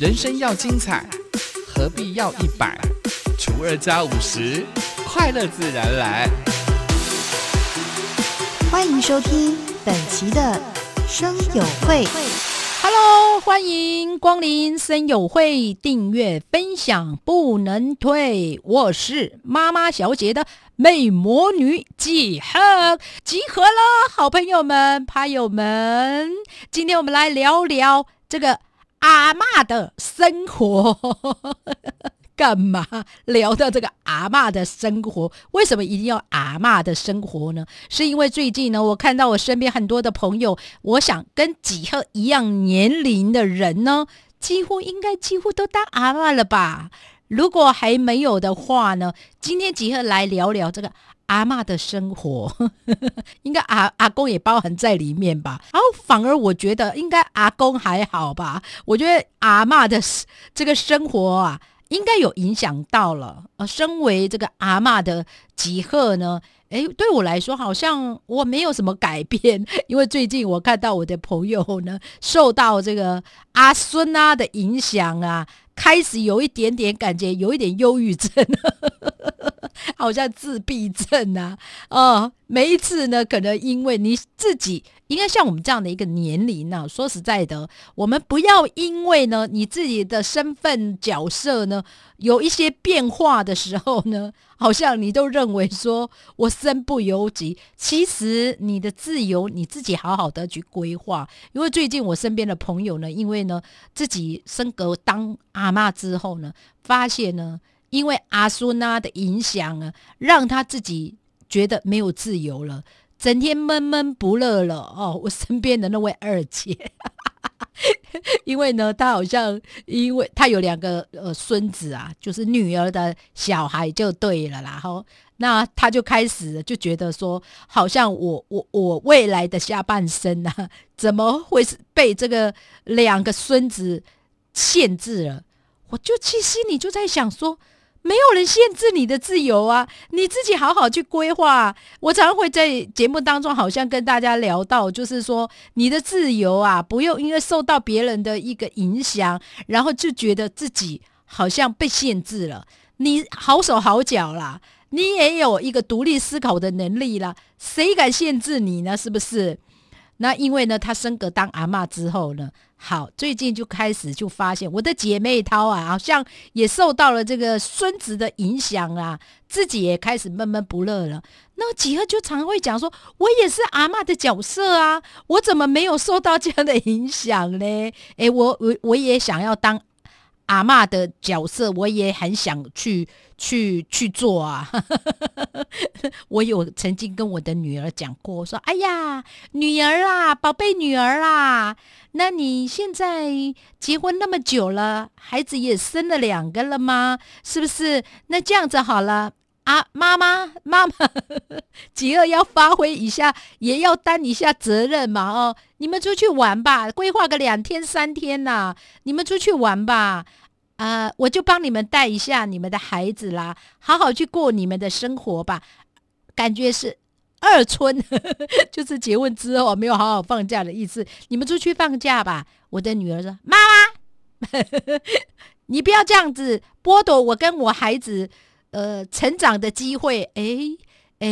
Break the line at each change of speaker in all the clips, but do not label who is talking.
人生要精彩，何必要一百除二加五十？快乐自然来。
欢迎收听本期的生友会。
Hello，欢迎光临生友会，订阅分享不能退。我是妈妈小姐的魅魔女集合，集合了，好朋友们、拍友们，今天我们来聊聊这个。阿妈的生活 干嘛聊到这个阿妈的生活？为什么一定要阿妈的生活呢？是因为最近呢，我看到我身边很多的朋友，我想跟几何一样年龄的人呢，几乎应该几乎都当阿妈了吧。如果还没有的话呢？今天集合来聊聊这个阿妈的生活，应该阿阿公也包含在里面吧？然后反而我觉得应该阿公还好吧？我觉得阿妈的这个生活啊，应该有影响到了。呃，身为这个阿妈的集贺呢，诶，对我来说好像我没有什么改变，因为最近我看到我的朋友呢，受到这个阿孙啊的影响啊。开始有一点点感觉，有一点忧郁症。好像自闭症啊，哦，每一次呢，可能因为你自己，应该像我们这样的一个年龄呢，说实在的，我们不要因为呢，你自己的身份角色呢，有一些变化的时候呢，好像你都认为说我身不由己，其实你的自由你自己好好的去规划。因为最近我身边的朋友呢，因为呢自己升格当阿妈之后呢，发现呢。因为阿苏娜的影响啊，让他自己觉得没有自由了，整天闷闷不乐了哦。我身边的那位二姐，因为呢，她好像因为她有两个呃孙子啊，就是女儿的小孩就对了啦。哈，那她就开始就觉得说，好像我我我未来的下半生呢，怎么会是被这个两个孙子限制了？我就其实你就在想说。没有人限制你的自由啊！你自己好好去规划。我常会在节目当中，好像跟大家聊到，就是说你的自由啊，不用因为受到别人的一个影响，然后就觉得自己好像被限制了。你好手好脚啦，你也有一个独立思考的能力啦，谁敢限制你呢？是不是？那因为呢，他升格当阿妈之后呢，好，最近就开始就发现，我的姐妹淘啊，好像也受到了这个孙子的影响啦，自己也开始闷闷不乐了。那几何就常会讲说，我也是阿妈的角色啊，我怎么没有受到这样的影响呢？诶，我我我也想要当。阿妈的角色，我也很想去去去做啊。我有曾经跟我的女儿讲过，说：“哎呀，女儿啦，宝贝女儿啦，那你现在结婚那么久了，孩子也生了两个了吗？是不是？那这样子好了，啊，妈妈妈妈，极恶要发挥一下，也要担一下责任嘛哦。你们出去玩吧，规划个两天三天呐，你们出去玩吧。”啊，我就帮你们带一下你们的孩子啦，好好去过你们的生活吧。感觉是二春，就是结婚之后没有好好放假的意思。你们出去放假吧。我的女儿说：“妈妈，你不要这样子剥夺我跟我孩子呃成长的机会。”哎。哎，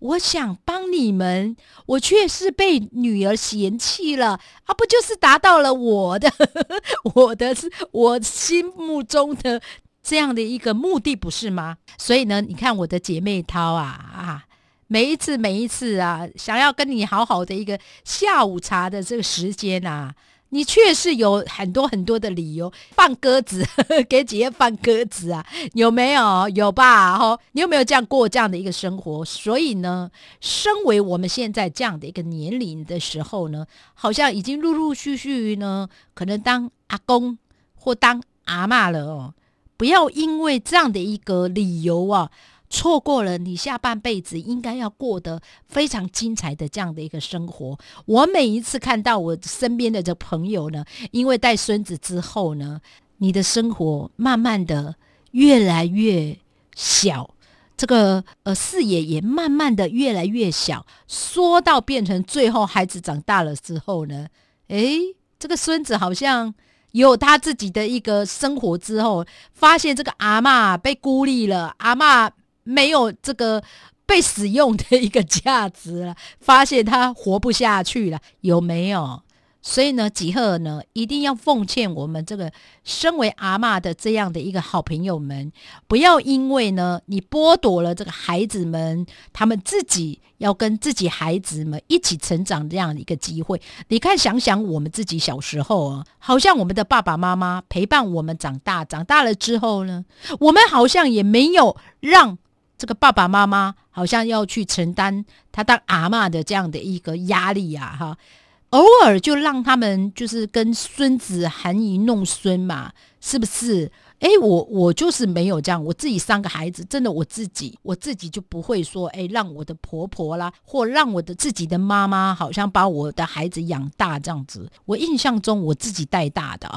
我想帮你们，我却是被女儿嫌弃了啊！不就是达到了我的、我的、我心目中的这样的一个目的，不是吗？所以呢，你看我的姐妹涛啊啊，每一次每一次啊，想要跟你好好的一个下午茶的这个时间啊。你确实有很多很多的理由放鸽子，给姐姐放鸽子啊，有没有？有吧，哈。你有没有这样过这样的一个生活？所以呢，身为我们现在这样的一个年龄的时候呢，好像已经陆陆续续呢，可能当阿公或当阿妈了哦。不要因为这样的一个理由啊。错过了你下半辈子应该要过得非常精彩的这样的一个生活。我每一次看到我身边的这朋友呢，因为带孙子之后呢，你的生活慢慢的越来越小，这个呃视野也慢慢的越来越小，缩到变成最后孩子长大了之后呢，诶，这个孙子好像有他自己的一个生活之后，发现这个阿妈被孤立了，阿妈。没有这个被使用的一个价值了，发现他活不下去了，有没有？所以呢，吉赫呢，一定要奉劝我们这个身为阿妈的这样的一个好朋友们，不要因为呢，你剥夺了这个孩子们他们自己要跟自己孩子们一起成长这样的一个机会。你看，想想我们自己小时候啊，好像我们的爸爸妈妈陪伴我们长大，长大了之后呢，我们好像也没有让。这个爸爸妈妈好像要去承担他当阿妈的这样的一个压力呀，哈，偶尔就让他们就是跟孙子含饴弄孙嘛，是不是？哎，我我就是没有这样，我自己三个孩子，真的我自己我自己就不会说，哎，让我的婆婆啦，或让我的自己的妈妈，好像把我的孩子养大这样子。我印象中我自己带大的，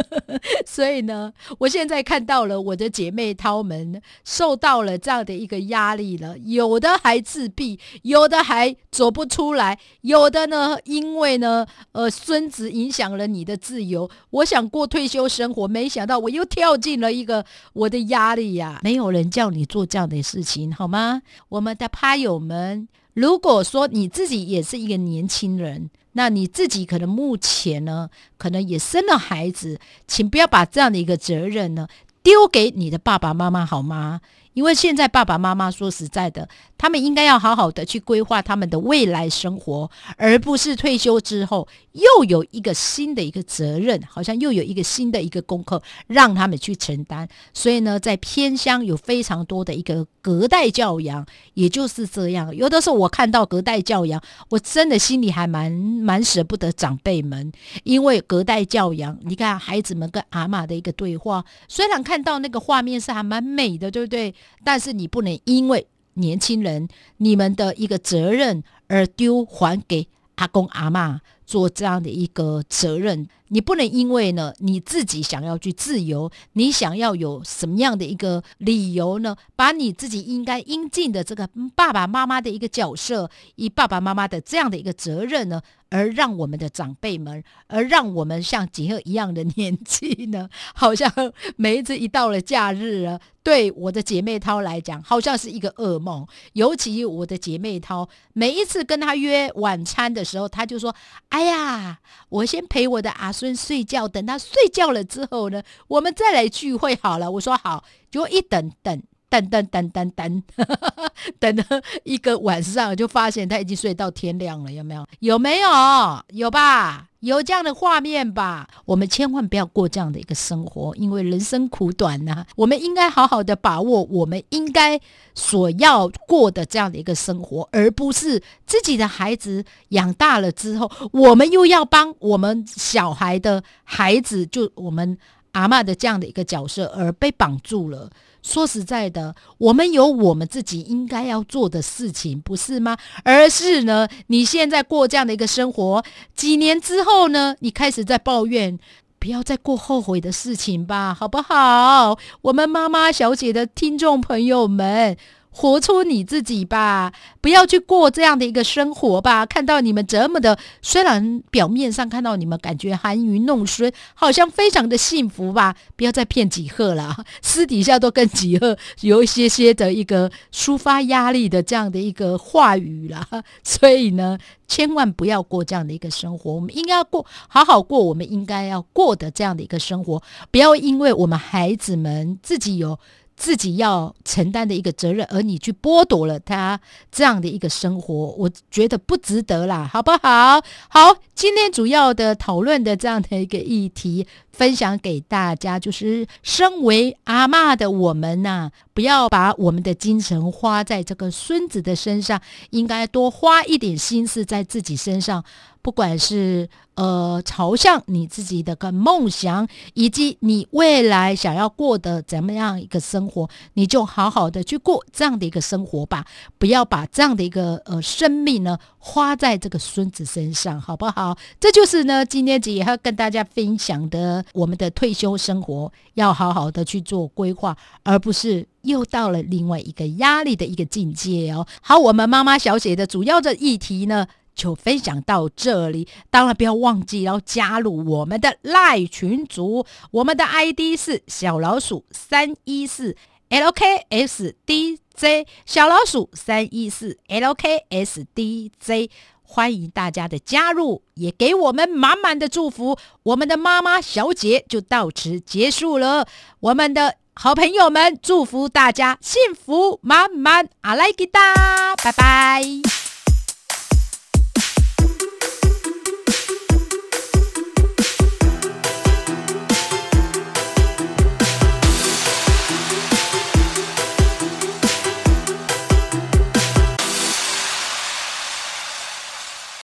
所以呢，我现在看到了我的姐妹她们受到了这样的一个压力了，有的还自闭，有的还走不出来，有的呢，因为呢，呃，孙子影响了你的自由，我想过退休生活，没想到我又跳。进了一个我的压力呀，没有人叫你做这样的事情，好吗？我们的趴友们，如果说你自己也是一个年轻人，那你自己可能目前呢，可能也生了孩子，请不要把这样的一个责任呢，丢给你的爸爸妈妈，好吗？因为现在爸爸妈妈说实在的，他们应该要好好的去规划他们的未来生活，而不是退休之后又有一个新的一个责任，好像又有一个新的一个功课让他们去承担。所以呢，在偏乡有非常多的一个。隔代教养也就是这样，有的时候我看到隔代教养，我真的心里还蛮蛮舍不得长辈们，因为隔代教养，你看孩子们跟阿妈的一个对话，虽然看到那个画面是还蛮美的，对不对？但是你不能因为年轻人你们的一个责任而丢还给阿公阿妈。做这样的一个责任，你不能因为呢你自己想要去自由，你想要有什么样的一个理由呢？把你自己应该应尽的这个爸爸妈妈的一个角色，以爸爸妈妈的这样的一个责任呢，而让我们的长辈们，而让我们像杰克一样的年纪呢，好像每一次一到了假日啊，对我的姐妹涛来讲，好像是一个噩梦。尤其我的姐妹涛，每一次跟她约晚餐的时候，她就说：“哎。”哎呀，我先陪我的阿孙睡觉，等他睡觉了之后呢，我们再来聚会好了。我说好，就果一等，等等等等等等等，等了一个晚上，就发现他已经睡到天亮了。有没有？有没有？有吧？有这样的画面吧，我们千万不要过这样的一个生活，因为人生苦短呐。我们应该好好的把握，我们应该所要过的这样的一个生活，而不是自己的孩子养大了之后，我们又要帮我们小孩的孩子，就我们阿妈的这样的一个角色而被绑住了。说实在的，我们有我们自己应该要做的事情，不是吗？而是呢，你现在过这样的一个生活，几年之后呢，你开始在抱怨，不要再过后悔的事情吧，好不好？我们妈妈小姐的听众朋友们。活出你自己吧，不要去过这样的一个生活吧。看到你们这么的，虽然表面上看到你们感觉含饴弄孙，好像非常的幸福吧，不要再骗几何了。私底下都跟几何有一些些的一个抒发压力的这样的一个话语了。所以呢，千万不要过这样的一个生活。我们应该过好好过，我们应该要过的这样的一个生活。不要因为我们孩子们自己有。自己要承担的一个责任，而你去剥夺了他这样的一个生活，我觉得不值得啦，好不好？好，今天主要的讨论的这样的一个议题，分享给大家，就是身为阿妈的我们呐，不要把我们的精神花在这个孙子的身上，应该多花一点心思在自己身上。不管是呃朝向你自己的个梦想，以及你未来想要过的怎么样一个生活，你就好好的去过这样的一个生活吧，不要把这样的一个呃生命呢花在这个孙子身上，好不好？这就是呢今天姐要跟大家分享的我们的退休生活，要好好的去做规划，而不是又到了另外一个压力的一个境界哦。好，我们妈妈小姐的主要的议题呢？就分享到这里，当然不要忘记要加入我们的赖群组，我们的 ID 是小老鼠三一四 LKS d j 小老鼠三一四 LKS d j 欢迎大家的加入，也给我们满满的祝福。我们的妈妈小姐就到此结束了，我们的好朋友们，祝福大家幸福满满，阿来吉达，拜拜。